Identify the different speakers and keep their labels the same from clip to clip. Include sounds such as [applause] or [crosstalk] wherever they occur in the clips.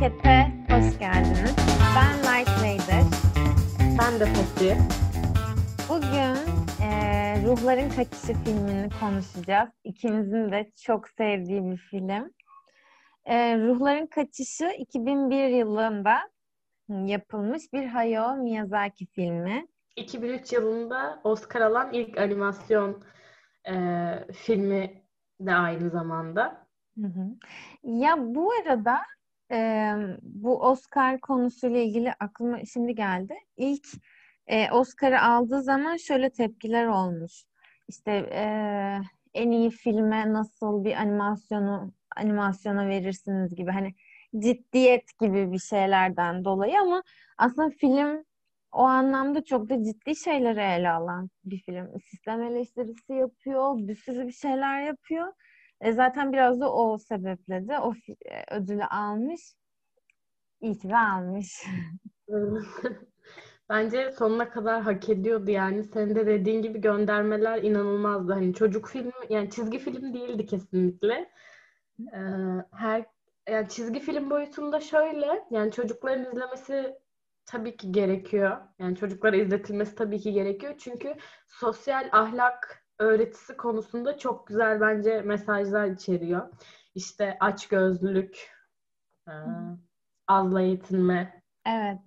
Speaker 1: Paket'e hoş geldiniz. Ben Light Vader.
Speaker 2: Ben de Fatih.
Speaker 1: Bugün e, Ruhların Kaçışı filmini konuşacağız. İkimizin de çok sevdiği bir film. E, Ruhların Kaçışı 2001 yılında yapılmış bir Hayao Miyazaki filmi.
Speaker 2: 2003 yılında Oscar alan ilk animasyon e, filmi de aynı zamanda.
Speaker 1: Hı hı. Ya bu arada e, bu Oscar konusuyla ilgili aklıma şimdi geldi. İlk e, Oscar'ı aldığı zaman şöyle tepkiler olmuş. İşte e, en iyi filme nasıl bir animasyonu animasyona verirsiniz gibi hani ciddiyet gibi bir şeylerden dolayı ama aslında film o anlamda çok da ciddi şeyleri ele alan bir film. Sistem eleştirisi yapıyor, bir sürü bir şeyler yapıyor. E, zaten biraz da o sebeple de o e, ödülü almış. İyi almış. [laughs]
Speaker 2: Bence sonuna kadar hak ediyordu yani. Senin de dediğin gibi göndermeler inanılmazdı. Hani çocuk filmi yani çizgi film değildi kesinlikle. Ee, her yani çizgi film boyutunda şöyle yani çocukların izlemesi tabii ki gerekiyor. Yani çocuklara izletilmesi tabii ki gerekiyor. Çünkü sosyal ahlak öğretisi konusunda çok güzel bence mesajlar içeriyor. İşte açgözlülük, e, azla yetinme.
Speaker 1: Evet.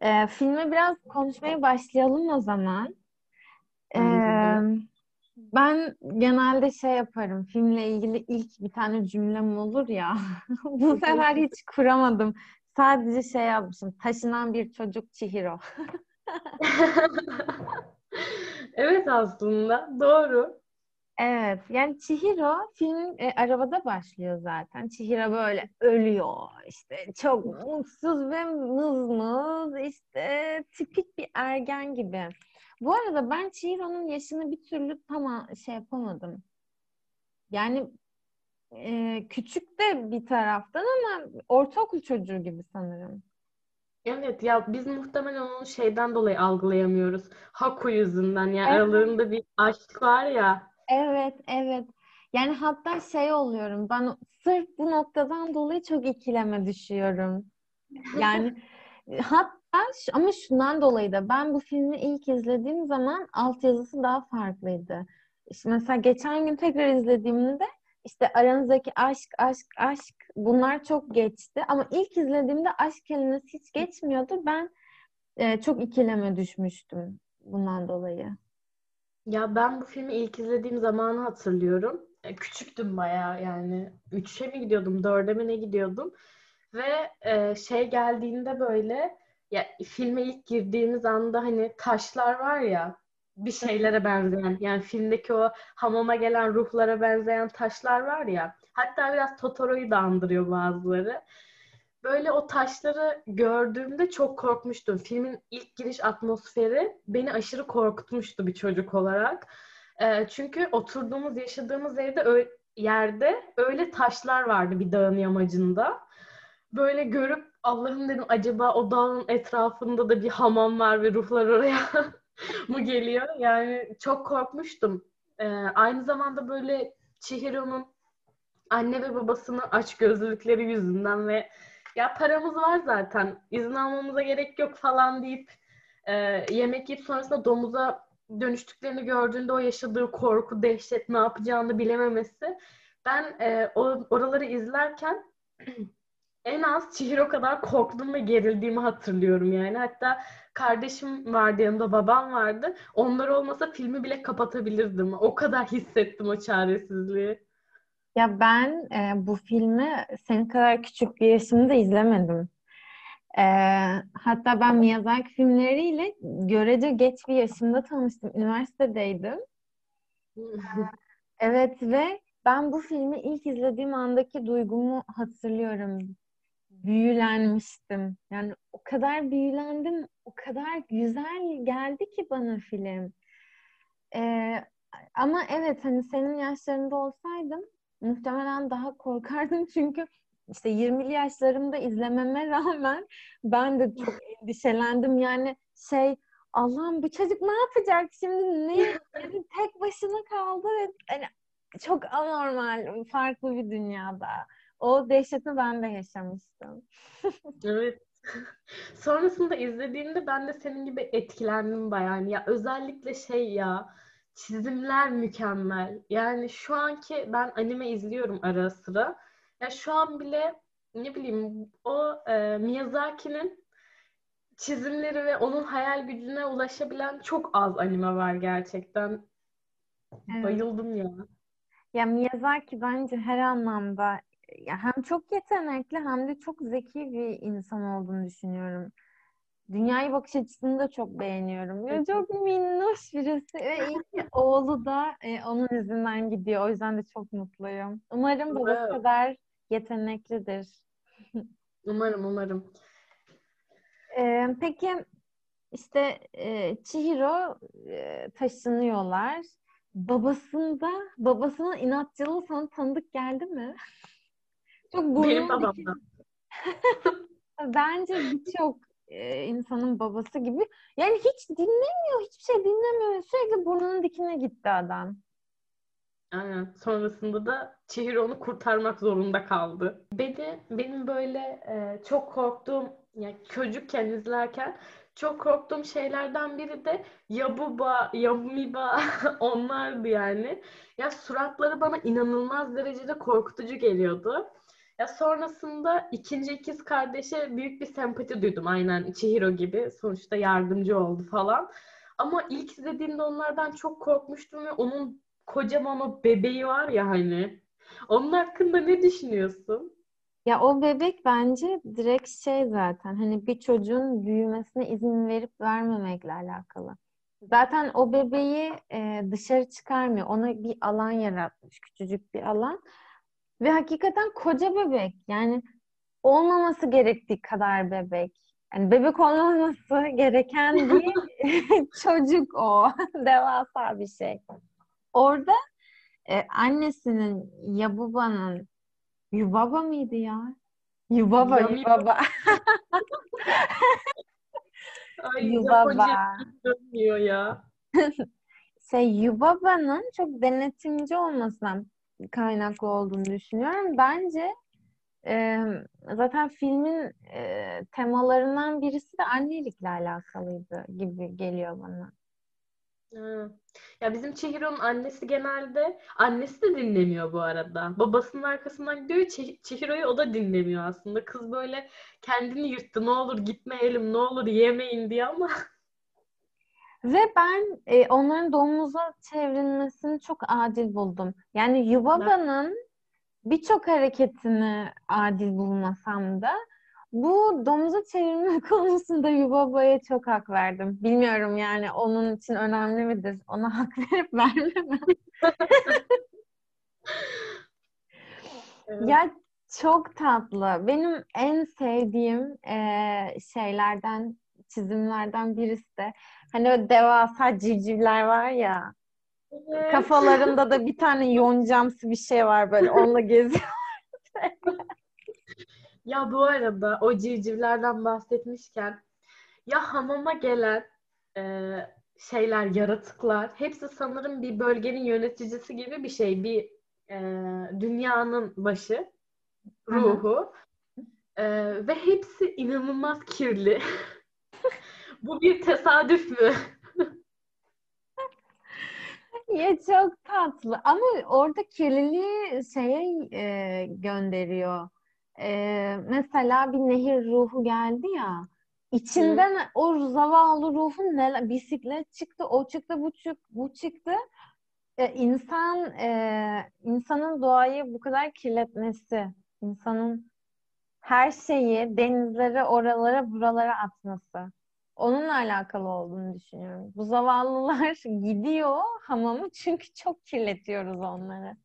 Speaker 1: E, filme biraz konuşmaya başlayalım o zaman. E, ben genelde şey yaparım. Filmle ilgili ilk bir tane cümlem olur ya. [laughs] Bu sefer hiç kuramadım. Sadece şey yapmışım. Taşınan bir çocuk Chihiro. [laughs] [laughs] [laughs]
Speaker 2: evet aslında. Doğru.
Speaker 1: Evet. Yani Chihiro film e, arabada başlıyor zaten. Chihiro böyle ölüyor. işte çok mutsuz ve mızmız. işte tipik bir ergen gibi. Bu arada ben Chihiro'nun yaşını bir türlü tam şey yapamadım. Yani e, küçük de bir taraftan ama ortaokul çocuğu gibi sanırım.
Speaker 2: Evet ya biz muhtemelen onu şeyden dolayı algılayamıyoruz. Haku yüzünden yani evet. aralarında bir aşk var ya.
Speaker 1: Evet, evet. Yani hatta şey oluyorum ben sırf bu noktadan dolayı çok ikileme düşüyorum. Yani [laughs] hatta ama şundan dolayı da ben bu filmi ilk izlediğim zaman altyazısı daha farklıydı. İşte mesela geçen gün tekrar izlediğimde işte aranızdaki aşk, aşk, aşk bunlar çok geçti. Ama ilk izlediğimde aşk kelimesi hiç geçmiyordu. Ben e, çok ikileme düşmüştüm bundan dolayı.
Speaker 2: Ya ben bu filmi ilk izlediğim zamanı hatırlıyorum. E, küçüktüm bayağı yani. Üçe mi gidiyordum, dörde mi ne gidiyordum. Ve e, şey geldiğinde böyle ya filme ilk girdiğimiz anda hani taşlar var ya bir şeylere benzeyen yani filmdeki o hamama gelen ruhlara benzeyen taşlar var ya hatta biraz Totoro'yu da andırıyor bazıları. Böyle o taşları gördüğümde çok korkmuştum. Filmin ilk giriş atmosferi beni aşırı korkutmuştu bir çocuk olarak. E, çünkü oturduğumuz, yaşadığımız evde yerde öyle taşlar vardı bir dağın yamacında. Böyle görüp Allah'ım dedim acaba o dağın etrafında da bir hamam var ve ruhlar oraya [laughs] mı geliyor? Yani çok korkmuştum. Ee, aynı zamanda böyle Chihiro'nun anne ve babasının aç gözlülükleri yüzünden ve ya paramız var zaten izin almamıza gerek yok falan deyip e, yemek yiyip sonrasında domuza dönüştüklerini gördüğünde o yaşadığı korku, dehşet, ne yapacağını bilememesi. Ben e, o, oraları izlerken [clears throat] en az Chihiro kadar korktum ve gerildiğimi hatırlıyorum yani. Hatta kardeşim vardı yanımda, babam vardı. Onlar olmasa filmi bile kapatabilirdim. O kadar hissettim o çaresizliği.
Speaker 1: Ya ben e, bu filmi senin kadar küçük bir yaşımda izlemedim. E, hatta ben Miyazaki filmleriyle görece geç bir yaşımda tanıştım. Üniversitedeydim. [laughs] evet ve ben bu filmi ilk izlediğim andaki duygumu hatırlıyorum büyülenmiştim. Yani o kadar büyülendim, o kadar güzel geldi ki bana film. Ee, ama evet hani senin yaşlarında olsaydım muhtemelen daha korkardım [laughs] çünkü işte 20'li yaşlarımda izlememe rağmen ben de çok [laughs] endişelendim. Yani şey Allah'ım bu çocuk ne yapacak şimdi ne tek başına kaldı ve hani çok anormal farklı bir dünyada o dehşeti ben de yaşamıştım. [laughs]
Speaker 2: evet. [laughs] Sonrasında izlediğimde ben de senin gibi etkilendim bayağı. Ya özellikle şey ya çizimler mükemmel. Yani şu anki ben anime izliyorum ara sıra. Ya şu an bile ne bileyim o e, Miyazaki'nin çizimleri ve onun hayal gücüne ulaşabilen çok az anime var gerçekten. Evet. Bayıldım ya.
Speaker 1: Ya Miyazaki bence her anlamda ya hem çok yetenekli hem de çok zeki bir insan olduğunu düşünüyorum. Dünyayı bakış açısını da çok beğeniyorum. Ya çok minnoş birisi ve ilk [laughs] oğlu da e, onun izinden gidiyor. O yüzden de çok mutluyum. Umarım babası kadar yeteneklidir. [laughs]
Speaker 2: Umarım, umarım.
Speaker 1: Ee, peki işte e, Chihiro e, taşınıyorlar. Babasında, babasının inatçılığı sana tanıdık geldi mi? [laughs]
Speaker 2: Çok Benim babamdan. [laughs]
Speaker 1: Bence birçok e, insanın babası gibi. Yani hiç dinlemiyor, hiçbir şey dinlemiyor. Sürekli burnunun dikine gitti adam.
Speaker 2: Aynen. Sonrasında da şehir onu kurtarmak zorunda kaldı. Beni, benim böyle e, çok korktuğum, yani çocukken izlerken çok korktuğum şeylerden biri de Yabuba, Yabumiba [laughs] onlardı yani. Ya suratları bana inanılmaz derecede korkutucu geliyordu. Ya sonrasında ikinci ikiz kardeşe büyük bir sempati duydum. Aynen Chihiro gibi. Sonuçta yardımcı oldu falan. Ama ilk izlediğimde onlardan çok korkmuştum ve onun kocaman o bebeği var ya hani. Onun hakkında ne düşünüyorsun?
Speaker 1: Ya o bebek bence direkt şey zaten hani bir çocuğun büyümesine izin verip vermemekle alakalı. Zaten o bebeği e, dışarı çıkarmıyor. Ona bir alan yaratmış, küçücük bir alan. Ve hakikaten koca bebek. Yani olmaması gerektiği kadar bebek. Yani bebek olmaması [laughs] gereken bir [laughs] çocuk o. [laughs] Devasa bir şey. Orada e, annesinin Yabuba'nın Yubaba mıydı ya? Yubaba, Yami. Yubaba.
Speaker 2: Ay, Yubaba. Dönmüyor ya.
Speaker 1: şey Yubaba'nın çok denetimci olmasından kaynaklı olduğunu düşünüyorum. Bence e, zaten filmin e, temalarından birisi de annelikle alakalıydı gibi geliyor bana.
Speaker 2: Ya bizim Chihiro'nun annesi genelde annesi de dinlemiyor bu arada. Babasının arkasından gidiyor. Chihiro'yu o da dinlemiyor aslında. Kız böyle kendini yırttı. Ne olur gitmeyelim, ne olur yemeyin diye ama [laughs]
Speaker 1: Ve ben e, onların domuza çevrilmesini çok adil buldum. Yani Yubaba'nın birçok hareketini adil bulmasam da bu domuza çevirme [laughs] konusunda Yubaba'ya çok hak verdim. Bilmiyorum yani onun için önemli midir? Ona [laughs] hak verip vermemem. evet. Ya çok tatlı. Benim en sevdiğim e, şeylerden, çizimlerden birisi de hani o devasa civcivler var ya. Evet. Kafalarında da bir tane yoncamsı bir şey var böyle onunla [laughs] geziyor.
Speaker 2: Ya bu arada o civcivlerden bahsetmişken ya hamama gelen e, şeyler, yaratıklar hepsi sanırım bir bölgenin yöneticisi gibi bir şey. Bir e, dünyanın başı, ruhu. E, ve hepsi inanılmaz kirli. [laughs] bu bir tesadüf mü? [laughs]
Speaker 1: Ya çok tatlı. Ama orada kirliliği şeye e, gönderiyor. E, mesela bir nehir ruhu geldi ya. İçinden Hı. o zavallı ruhun ne bisiklet çıktı o çıktı bu çıktı bu çıktı. E, insan e, insanın doğayı bu kadar kirletmesi insanın her şeyi denizlere oralara buralara atması onunla alakalı olduğunu düşünüyorum. Bu zavallılar [laughs] gidiyor hamamı çünkü çok kirletiyoruz onları.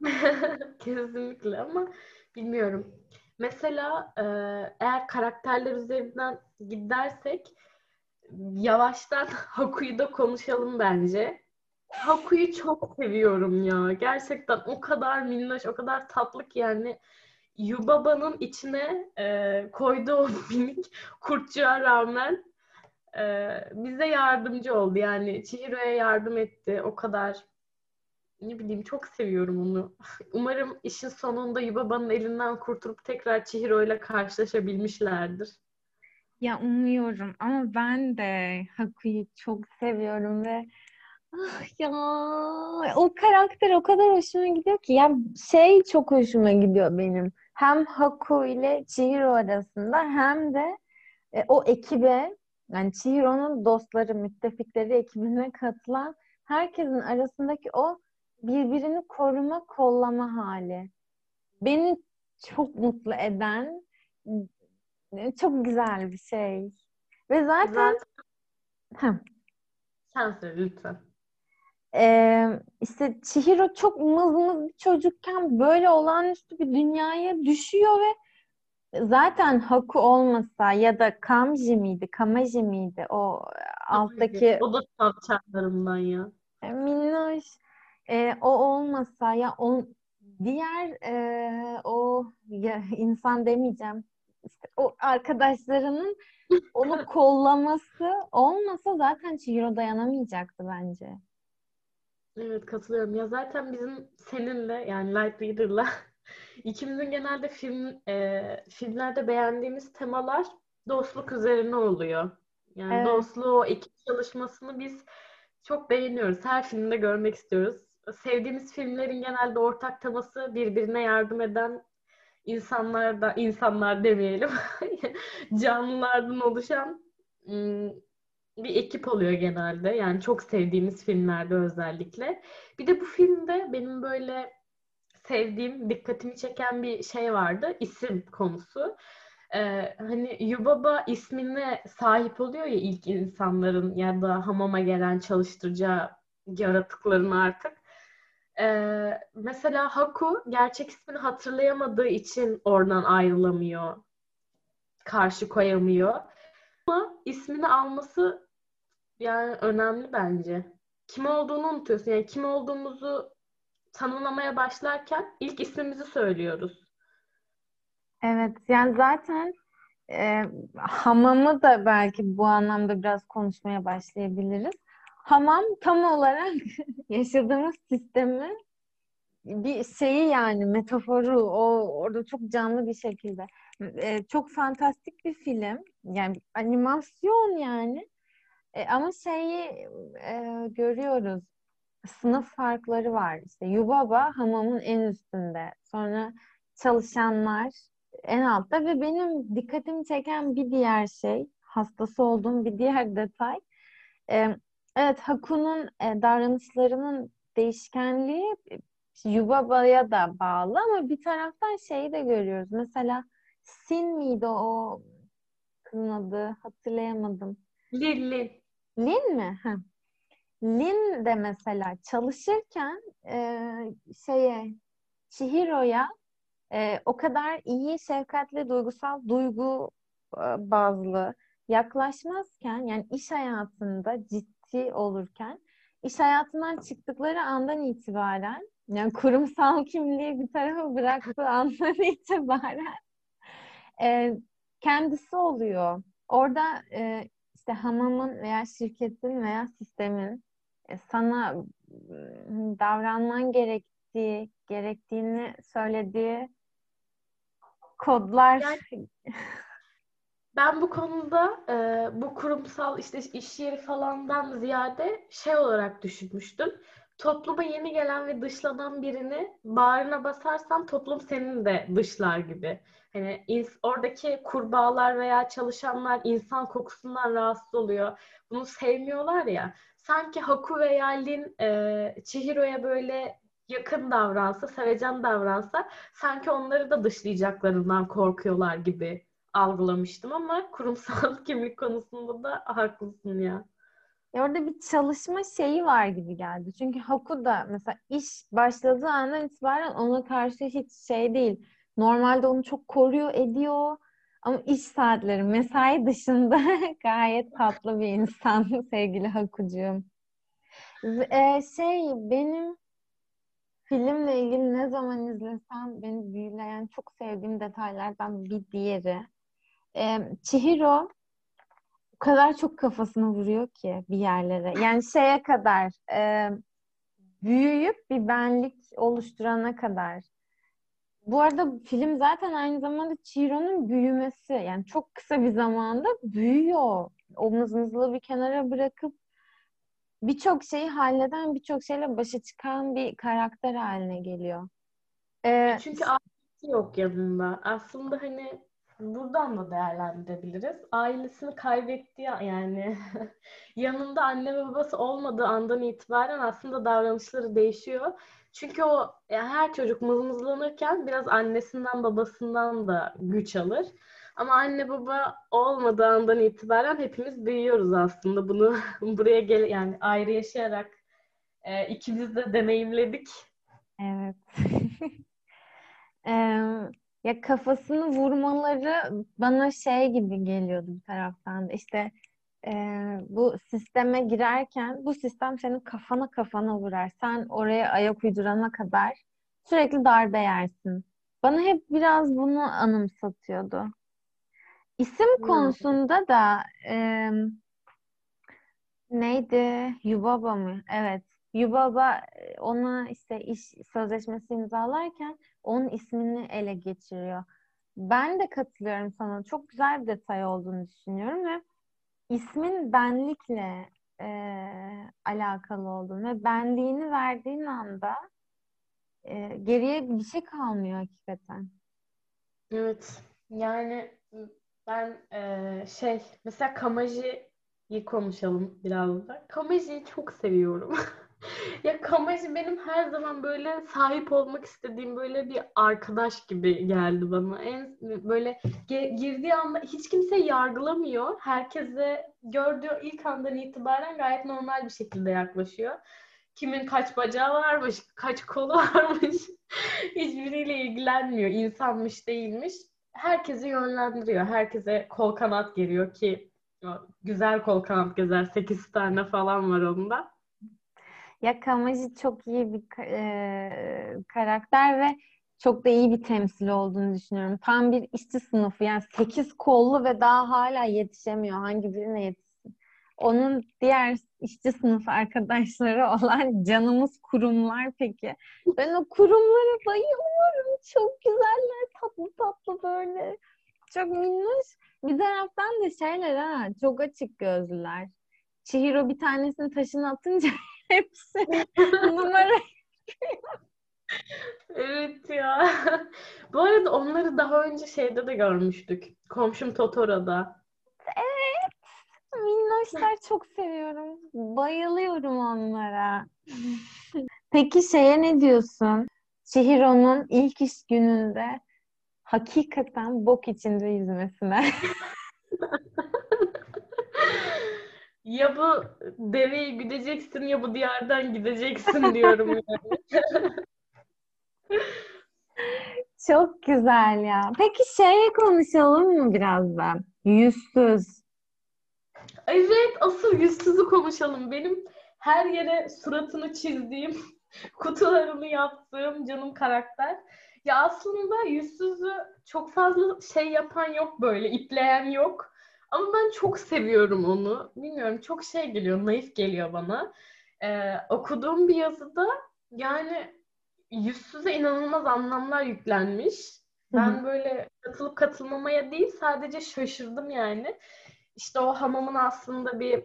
Speaker 1: [laughs]
Speaker 2: Kesinlikle ama bilmiyorum. Mesela e, eğer karakterler üzerinden gidersek yavaştan [laughs] Haku'yu da konuşalım bence. Haku'yu çok seviyorum ya. Gerçekten o kadar minnoş, o kadar tatlı ki yani Yubaba'nın içine e, koyduğu o minik kurtçuğa rağmen e, bize yardımcı oldu. Yani Chihiro'ya yardım etti. O kadar ne bileyim çok seviyorum onu. [laughs] Umarım işin sonunda Yubaba'nın elinden kurtulup tekrar Chihiro ile karşılaşabilmişlerdir.
Speaker 1: Ya umuyorum ama ben de Haku'yu çok seviyorum ve ah ya o karakter o kadar hoşuma gidiyor ki ya şey çok hoşuma gidiyor benim. Hem Haku ile Chihiro arasında hem de e, o ekibe yani Chihiro'nun dostları, müttefikleri ekibine katılan herkesin arasındaki o birbirini koruma, kollama hali. Beni çok mutlu eden çok güzel bir şey. Ve zaten,
Speaker 2: zaten... [laughs] sen söyle lütfen.
Speaker 1: Ee, işte Chihiro çok mızmız bir çocukken böyle olağanüstü bir dünyaya düşüyor ve zaten Haku olmasa ya da Kamji miydi, Kamaji miydi o alttaki
Speaker 2: o da tavşanlarımdan ya.
Speaker 1: E, minnoş e, o olmasa ya on, diğer e, o ya, insan demeyeceğim işte o arkadaşlarının onu [laughs] kollaması olmasa zaten Chihiro dayanamayacaktı bence.
Speaker 2: Evet katılıyorum. Ya zaten bizim seninle yani Light Reader'la ikimizin genelde film e, filmlerde beğendiğimiz temalar dostluk üzerine oluyor. Yani evet. dostluğu, ekip çalışmasını biz çok beğeniyoruz. Her filmde görmek istiyoruz. Sevdiğimiz filmlerin genelde ortak teması birbirine yardım eden insanlar da insanlar demeyelim [laughs] canlılardan oluşan bir ekip oluyor genelde. Yani çok sevdiğimiz filmlerde özellikle. Bir de bu filmde benim böyle sevdiğim, dikkatimi çeken bir şey vardı. İsim konusu. Ee, hani Yubaba ismine sahip oluyor ya ilk insanların ya da hamama gelen çalıştıracağı yaratıkların artık. Ee, mesela Haku gerçek ismini hatırlayamadığı için oradan ayrılamıyor. Karşı koyamıyor. Ama ismini alması yani önemli bence. Kim olduğunu unutuyorsun. Yani kim olduğumuzu tanımlamaya başlarken ilk ismimizi söylüyoruz.
Speaker 1: Evet yani zaten e, hamamı da belki bu anlamda biraz konuşmaya başlayabiliriz. Hamam tam olarak [laughs] yaşadığımız sistemi bir şeyi yani metaforu o orada çok canlı bir şekilde e, çok fantastik bir film yani animasyon yani e, ama şeyi e, görüyoruz sınıf farkları var işte Yubaba hamamın en üstünde sonra çalışanlar en altta ve benim dikkatimi çeken bir diğer şey hastası olduğum bir diğer [laughs] detay e, Evet, Haku'nun e, davranışlarının değişkenliği Yubaba'ya da bağlı ama bir taraftan şeyi de görüyoruz. Mesela Sin miydi o kızın adı? Hatırlayamadım.
Speaker 2: Lin, Lin.
Speaker 1: Lin mi? Ha. Lin de mesela çalışırken e, şeye Chihiro'ya e, o kadar iyi, şefkatli, duygusal, duygu e, bazlı yaklaşmazken yani iş hayatında ciddi olurken iş hayatından çıktıkları andan itibaren yani kurumsal kimliği bir tarafa bıraktığı [laughs] andan itibaren e, kendisi oluyor. Orada e, işte hamamın veya şirketin veya sistemin e, sana davranman gerektiği, gerektiğini söylediği kodlar
Speaker 2: yani, [laughs] Ben bu konuda e, bu kurumsal işte iş yeri falandan ziyade şey olarak düşünmüştüm. Topluma yeni gelen ve dışlanan birini bağrına basarsan toplum senin de dışlar gibi. Hani ins- oradaki kurbağalar veya çalışanlar insan kokusundan rahatsız oluyor. Bunu sevmiyorlar ya. Sanki Haku veya Lin e, Chihiro'ya böyle yakın davransa, sevecen davransa sanki onları da dışlayacaklarından korkuyorlar gibi algılamıştım ama kurumsal [laughs] kimlik konusunda da haklısın ya.
Speaker 1: Orada bir çalışma şeyi var gibi geldi. Çünkü Haku da mesela iş başladığı andan itibaren ona karşı hiç şey değil. Normalde onu çok koruyor, ediyor. Ama iş saatleri, mesai dışında [laughs] gayet tatlı bir insan [laughs] sevgili Hakucuğum. Ee, şey benim filmle ilgili ne zaman izlesem beni büyüleyen çok sevdiğim detaylardan bir diğeri e, Chihiro o kadar çok kafasını vuruyor ki bir yerlere. Yani şeye kadar e, büyüyüp bir benlik oluşturana kadar. Bu arada film zaten aynı zamanda Chihiro'nun büyümesi. Yani çok kısa bir zamanda büyüyor. O mızmızlığı bir kenara bırakıp birçok şeyi halleden, birçok şeyle başa çıkan bir karakter haline geliyor.
Speaker 2: Ee, Çünkü ailesi yok yanında. Aslında hani buradan da değerlendirebiliriz. Ailesini kaybetti yani [laughs] yanında anne ve babası olmadığı andan itibaren aslında davranışları değişiyor. Çünkü o yani her çocuk mızmızlanırken biraz annesinden babasından da güç alır. Ama anne baba olmadığı andan itibaren hepimiz büyüyoruz aslında. Bunu [laughs] buraya gel yani ayrı yaşayarak e, ikimiz de deneyimledik.
Speaker 1: Evet. [laughs] ya kafasını vurmaları bana şey gibi geliyordu bir taraftan da. İşte e, bu sisteme girerken bu sistem senin kafana kafana vurar. Sen oraya ayak uydurana kadar sürekli darbe yersin. Bana hep biraz bunu anımsatıyordu. İsim hmm. konusunda da e, neydi? Yubaba mı? Evet. Yubaba ona işte iş sözleşmesi imzalarken onun ismini ele geçiriyor. Ben de katılıyorum sana. Çok güzel bir detay olduğunu düşünüyorum ve ismin benlikle e, alakalı olduğunu ve benliğini verdiğin anda e, geriye bir şey kalmıyor hakikaten.
Speaker 2: Evet. Yani ben e, şey mesela Kamaji'yi konuşalım biraz da. Kamaji'yi çok seviyorum. [laughs] [laughs] ya Kamaji benim her zaman böyle sahip olmak istediğim böyle bir arkadaş gibi geldi bana. En böyle girdiği anda hiç kimse yargılamıyor. Herkese gördüğü ilk andan itibaren gayet normal bir şekilde yaklaşıyor. Kimin kaç bacağı varmış, kaç kolu [laughs] varmış. [laughs] Hiçbiriyle ilgilenmiyor. İnsanmış, değilmiş. Herkesi yönlendiriyor. Herkese kol kanat geliyor ki güzel kol kanat gezer. 8 tane falan var onda.
Speaker 1: Ya Kamaji çok iyi bir e, karakter ve çok da iyi bir temsil olduğunu düşünüyorum. Tam bir işçi sınıfı yani sekiz kollu ve daha hala yetişemiyor. Hangi birine yetişsin? Onun diğer işçi sınıf arkadaşları [laughs] olan canımız kurumlar peki. Ben o kurumlara bayılıyorum. Çok güzeller, tatlı tatlı böyle. Çok minnoş. Bir taraftan da şeyler ha, çok açık gözlüler. Chihiro bir tanesini taşına atınca [laughs] hepsi [laughs] numara
Speaker 2: Evet ya. [laughs] Bu arada onları daha önce şeyde de görmüştük. Komşum Totoro'da.
Speaker 1: Evet. Minnoşlar çok seviyorum. Bayılıyorum onlara. [laughs] Peki şeye ne diyorsun? Chihiro'nun ilk iş gününde hakikaten bok içinde yüzmesine.
Speaker 2: Ya bu deveyi güdeceksin ya bu diyardan gideceksin diyorum yani. [laughs]
Speaker 1: Çok güzel ya. Peki şeye konuşalım mı biraz da? Yüzsüz.
Speaker 2: Evet, asıl yüzsüzü konuşalım. Benim her yere suratını çizdiğim, [laughs] kutularını yaptığım canım karakter. Ya aslında yüzsüzü çok fazla şey yapan yok böyle, ipleyen yok. Ama ben çok seviyorum onu. Bilmiyorum çok şey geliyor, naif geliyor bana. Ee, okuduğum bir yazıda yani yüzsüze inanılmaz anlamlar yüklenmiş. Ben Hı-hı. böyle katılıp katılmamaya değil sadece şaşırdım yani. İşte o hamamın aslında bir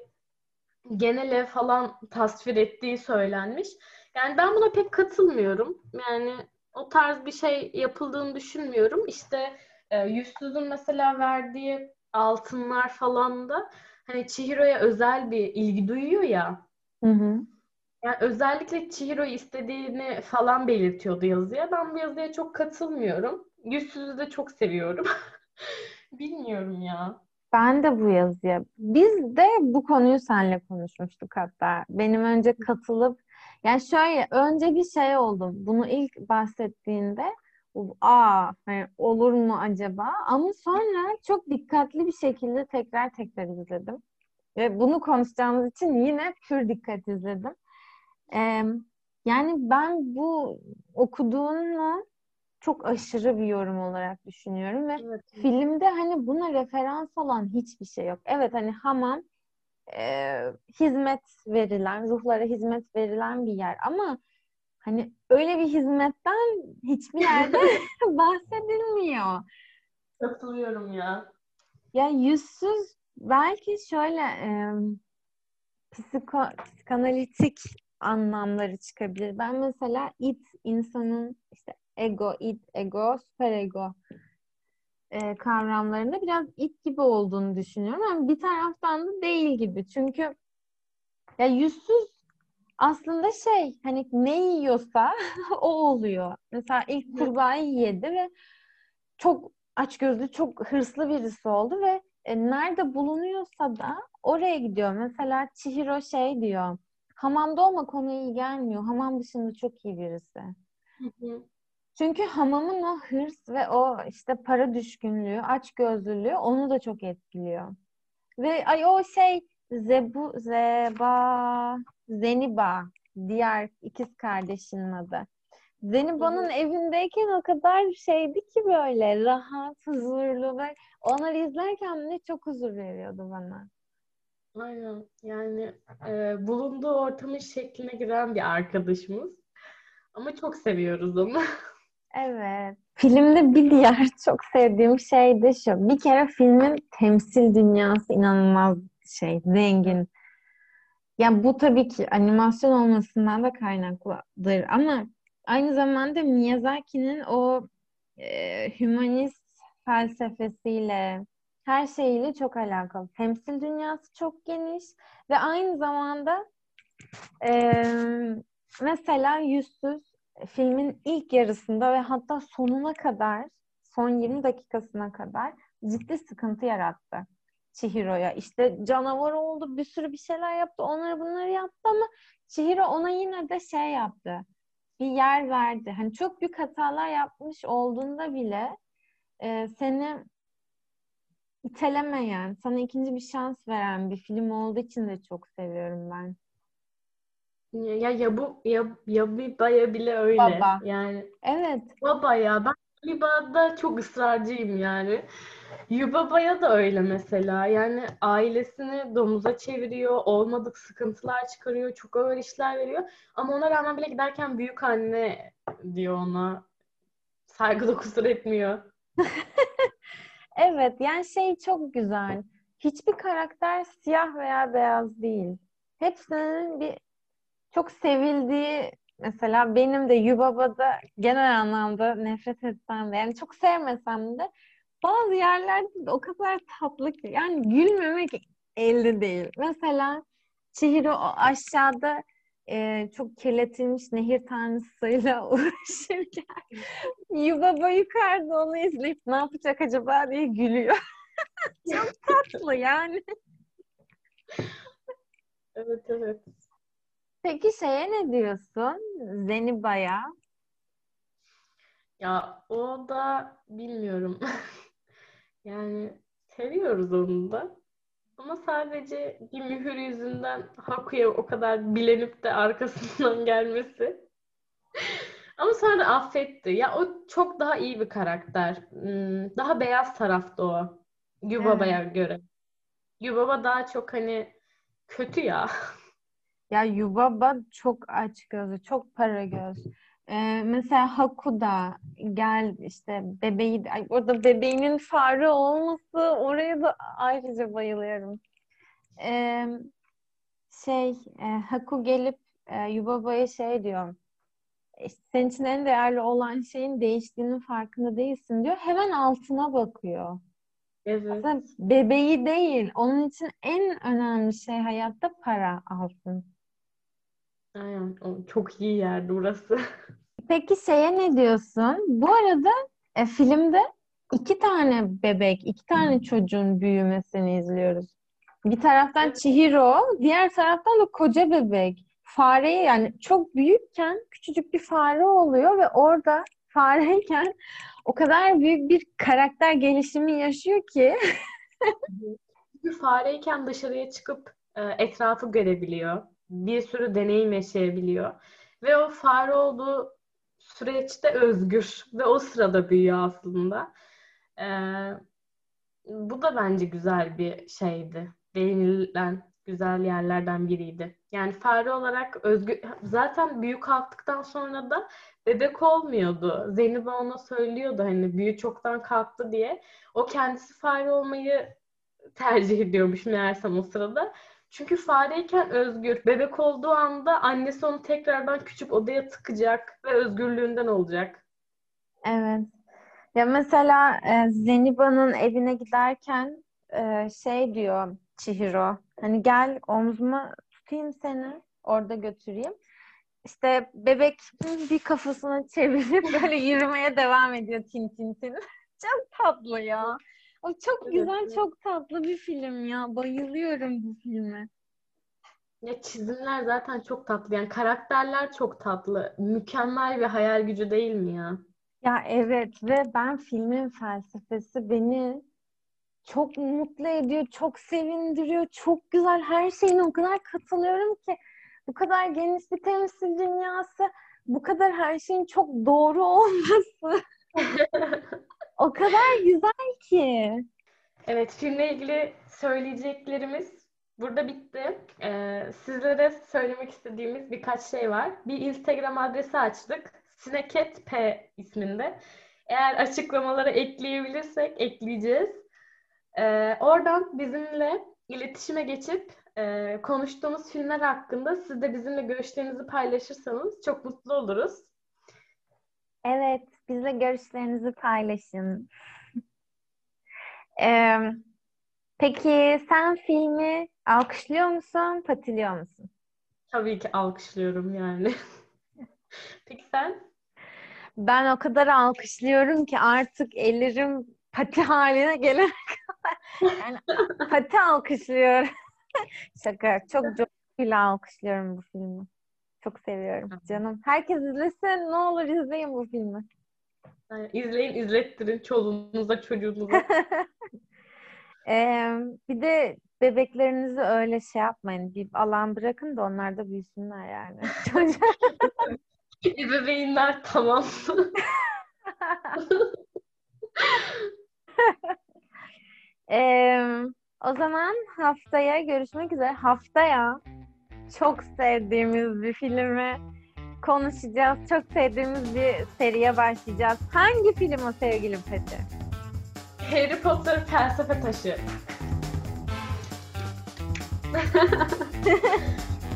Speaker 2: genel ev falan tasvir ettiği söylenmiş. Yani ben buna pek katılmıyorum. Yani o tarz bir şey yapıldığını düşünmüyorum. İşte e, yüzsüzün mesela verdiği altınlar falan da hani Chihiro'ya özel bir ilgi duyuyor ya. Hı hı. Yani özellikle Chihiro'yu istediğini falan belirtiyordu yazıya. Ben bu yazıya çok katılmıyorum. Yüzsüzü de çok seviyorum. [laughs] Bilmiyorum ya.
Speaker 1: Ben de bu yazıya. Biz de bu konuyu seninle konuşmuştuk hatta. Benim önce katılıp yani şöyle önce bir şey oldu. Bunu ilk bahsettiğinde aa hani olur mu acaba? Ama sonra çok dikkatli bir şekilde tekrar tekrar izledim. Ve bunu konuşacağımız için yine pür dikkat izledim. Ee, yani ben bu okuduğunu çok aşırı bir yorum olarak düşünüyorum ve evet. filmde hani buna referans olan hiçbir şey yok. Evet hani hamam e, hizmet verilen, ruhlara hizmet verilen bir yer ama Hani öyle bir hizmetten hiçbir yerde [laughs] [laughs] bahsedilmiyor.
Speaker 2: Katılıyorum ya.
Speaker 1: Ya yüzsüz belki şöyle e, psiko, psikanalitik anlamları çıkabilir. Ben mesela it insanın işte ego, it, ego, süper ego e, kavramlarında biraz it gibi olduğunu düşünüyorum ama bir taraftan da değil gibi. Çünkü ya yüzsüz aslında şey hani ne yiyorsa [laughs] o oluyor. Mesela ilk kurbağayı yedi ve çok açgözlü, çok hırslı birisi oldu ve e, nerede bulunuyorsa da oraya gidiyor. Mesela Chihiro şey diyor. Hamamda olmak ona iyi gelmiyor. Hamam dışında çok iyi birisi. Çünkü hamamın o hırs ve o işte para düşkünlüğü, aç gözlülüğü onu da çok etkiliyor. Ve ay o şey Zebu, Zeba, Zeniba diğer ikiz kardeşinin adı. Zeniba'nın evindeyken o kadar şeydi ki böyle rahat, huzurlu ve onları izlerken ne çok huzur veriyordu bana.
Speaker 2: Aynen. Yani e, bulunduğu ortamın şekline giren bir arkadaşımız. Ama çok seviyoruz onu.
Speaker 1: Evet. Filmde bir diğer çok sevdiğim şey de şu. Bir kere filmin temsil dünyası inanılmaz şey, zengin. Ya bu tabii ki animasyon olmasından da kaynaklıdır ama aynı zamanda Miyazaki'nin o e, hümanist felsefesiyle, her şeyiyle çok alakalı. Temsil dünyası çok geniş ve aynı zamanda e, mesela Yüzsüz filmin ilk yarısında ve hatta sonuna kadar, son 20 dakikasına kadar ciddi sıkıntı yarattı. Chihiro'ya. İşte canavar oldu, bir sürü bir şeyler yaptı, onları bunları yaptı ama Chihiro ona yine de şey yaptı. Bir yer verdi. Hani çok büyük hatalar yapmış olduğunda bile e, seni itelemeyen, sana ikinci bir şans veren bir film olduğu için de çok seviyorum ben.
Speaker 2: Ya ya bu ya ya bir baya bile öyle.
Speaker 1: Baba.
Speaker 2: Yani
Speaker 1: Evet.
Speaker 2: baba ya ben Yubaba'da çok ısrarcıyım yani. Yubaba'ya da öyle mesela. Yani ailesini domuza çeviriyor, olmadık sıkıntılar çıkarıyor, çok ağır işler veriyor. Ama ona rağmen bile giderken büyük anne diyor ona. Saygıda kusur etmiyor. [laughs]
Speaker 1: Evet, yani şey çok güzel. Hiçbir karakter siyah veya beyaz değil. Hepsinin bir çok sevildiği mesela benim de Yubaba'da genel anlamda nefret etsem de yani çok sevmesem de bazı yerlerde de o kadar tatlı ki yani gülmemek elde değil. Mesela Chihiro aşağıda e, çok kirletilmiş nehir tanrısıyla [laughs] uğraşırken Yubaba yukarıda onu izleyip ne yapacak acaba diye gülüyor. [laughs] çok tatlı yani.
Speaker 2: Evet evet.
Speaker 1: Peki şeye ne diyorsun? Zeniba'ya.
Speaker 2: Ya o da bilmiyorum. [laughs] yani seviyoruz onu da. Ama sadece bir mühür yüzünden Haku'ya o kadar bilenip de arkasından [laughs] gelmesi. Ama sonra affetti. Ya o çok daha iyi bir karakter. Hmm, daha beyaz tarafta o. Yubaba'ya evet. göre. Yubaba daha çok hani kötü ya. [laughs]
Speaker 1: Ya Yubaba çok aç gözü, çok para göz. Ee, mesela Hakuda gel işte bebeği, ay, orada bebeğinin fare olması oraya da ayrıca bayılıyorum. Ee, şey e, Haku gelip e, Yubaba'ya şey diyor. İşte senin için en değerli olan şeyin değiştiğinin farkında değilsin diyor. Hemen altına bakıyor.
Speaker 2: Evet.
Speaker 1: Aslında bebeği değil. Onun için en önemli şey hayatta para altın.
Speaker 2: Aynen. Çok iyi yerdi burası. [laughs]
Speaker 1: Peki şeye ne diyorsun? Bu arada e, filmde iki tane bebek, iki tane çocuğun büyümesini izliyoruz. Bir taraftan Chihiro, diğer taraftan da koca bebek. Fareyi yani çok büyükken küçücük bir fare oluyor ve orada fareyken [laughs] o kadar büyük bir karakter gelişimi yaşıyor ki. [laughs]
Speaker 2: bir fareyken dışarıya çıkıp e, etrafı görebiliyor. Bir sürü deneyim yaşayabiliyor. Ve o fare olduğu süreçte özgür ve o sırada büyüyor aslında. Ee, bu da bence güzel bir şeydi. Değinilen güzel yerlerden biriydi. Yani fare olarak özgür zaten büyük kalktıktan sonra da bebek olmuyordu. Zeynep ona söylüyordu hani büyü çoktan kalktı diye. O kendisi fare olmayı tercih ediyormuş meğersem o sırada. Çünkü fareyken özgür. Bebek olduğu anda annesi onu tekrardan küçük odaya tıkacak ve özgürlüğünden olacak.
Speaker 1: Evet. Ya mesela e, Zeniba'nın evine giderken e, şey diyor Chihiro. Hani gel omzuma tutayım seni. Orada götüreyim. İşte bebek bir kafasını çevirip böyle [laughs] yürümeye devam ediyor tin tin tin. [laughs] Çok tatlı ya. O çok
Speaker 2: Evet,
Speaker 1: güzel,
Speaker 2: evet.
Speaker 1: çok tatlı bir film ya. Bayılıyorum bu filme.
Speaker 2: Ya çizimler zaten çok tatlı. Yani karakterler çok tatlı. Mükemmel bir hayal gücü değil mi ya?
Speaker 1: Ya evet ve ben filmin felsefesi beni çok mutlu ediyor, çok sevindiriyor, çok güzel. Her şeyine o kadar katılıyorum ki bu kadar geniş bir temsil dünyası, bu kadar her şeyin çok doğru [laughs] olması [laughs] o kadar güzel ki.
Speaker 2: Evet, filmle ilgili söyleyeceklerimiz burada bitti. Ee, sizlere söylemek istediğimiz birkaç şey var. Bir Instagram adresi açtık. Sineket P isminde. Eğer açıklamalara ekleyebilirsek ekleyeceğiz. Ee, oradan bizimle iletişime geçip e, konuştuğumuz filmler hakkında siz de bizimle görüşlerinizi paylaşırsanız çok mutlu oluruz.
Speaker 1: Evet, bizle görüşlerinizi paylaşın. Ee, peki sen filmi alkışlıyor musun, patiliyor musun?
Speaker 2: Tabii ki alkışlıyorum yani. [laughs] Peki sen?
Speaker 1: Ben o kadar alkışlıyorum ki artık ellerim pati haline gelene kadar [laughs] yani pati alkışlıyorum. [laughs] Şaka. Çok coşkuyla alkışlıyorum bu filmi. Çok seviyorum canım. Herkes izlesin. Ne olur izleyin bu filmi.
Speaker 2: Yani izleyin, izlettirin çoluğunuza, çocuğunuza. [laughs]
Speaker 1: Ee, bir de bebeklerinizi öyle şey yapmayın. Bir alan bırakın da onlar da büyüsünler yani. [laughs]
Speaker 2: Ebeveynler tamam. [laughs]
Speaker 1: Ee, o zaman haftaya görüşmek üzere. Haftaya çok sevdiğimiz bir filmi konuşacağız. Çok sevdiğimiz bir seriye başlayacağız. Hangi film o sevgili Peti?
Speaker 2: Harry Potter felsefe taşı. [laughs]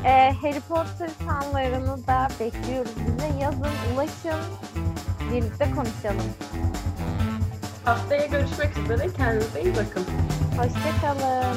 Speaker 1: Ee, Harry Potter fanlarını da bekliyoruz. Bize yazın, ulaşın. Birlikte konuşalım.
Speaker 2: Haftaya görüşmek üzere. Kendinize iyi bakın.
Speaker 1: Hoşçakalın.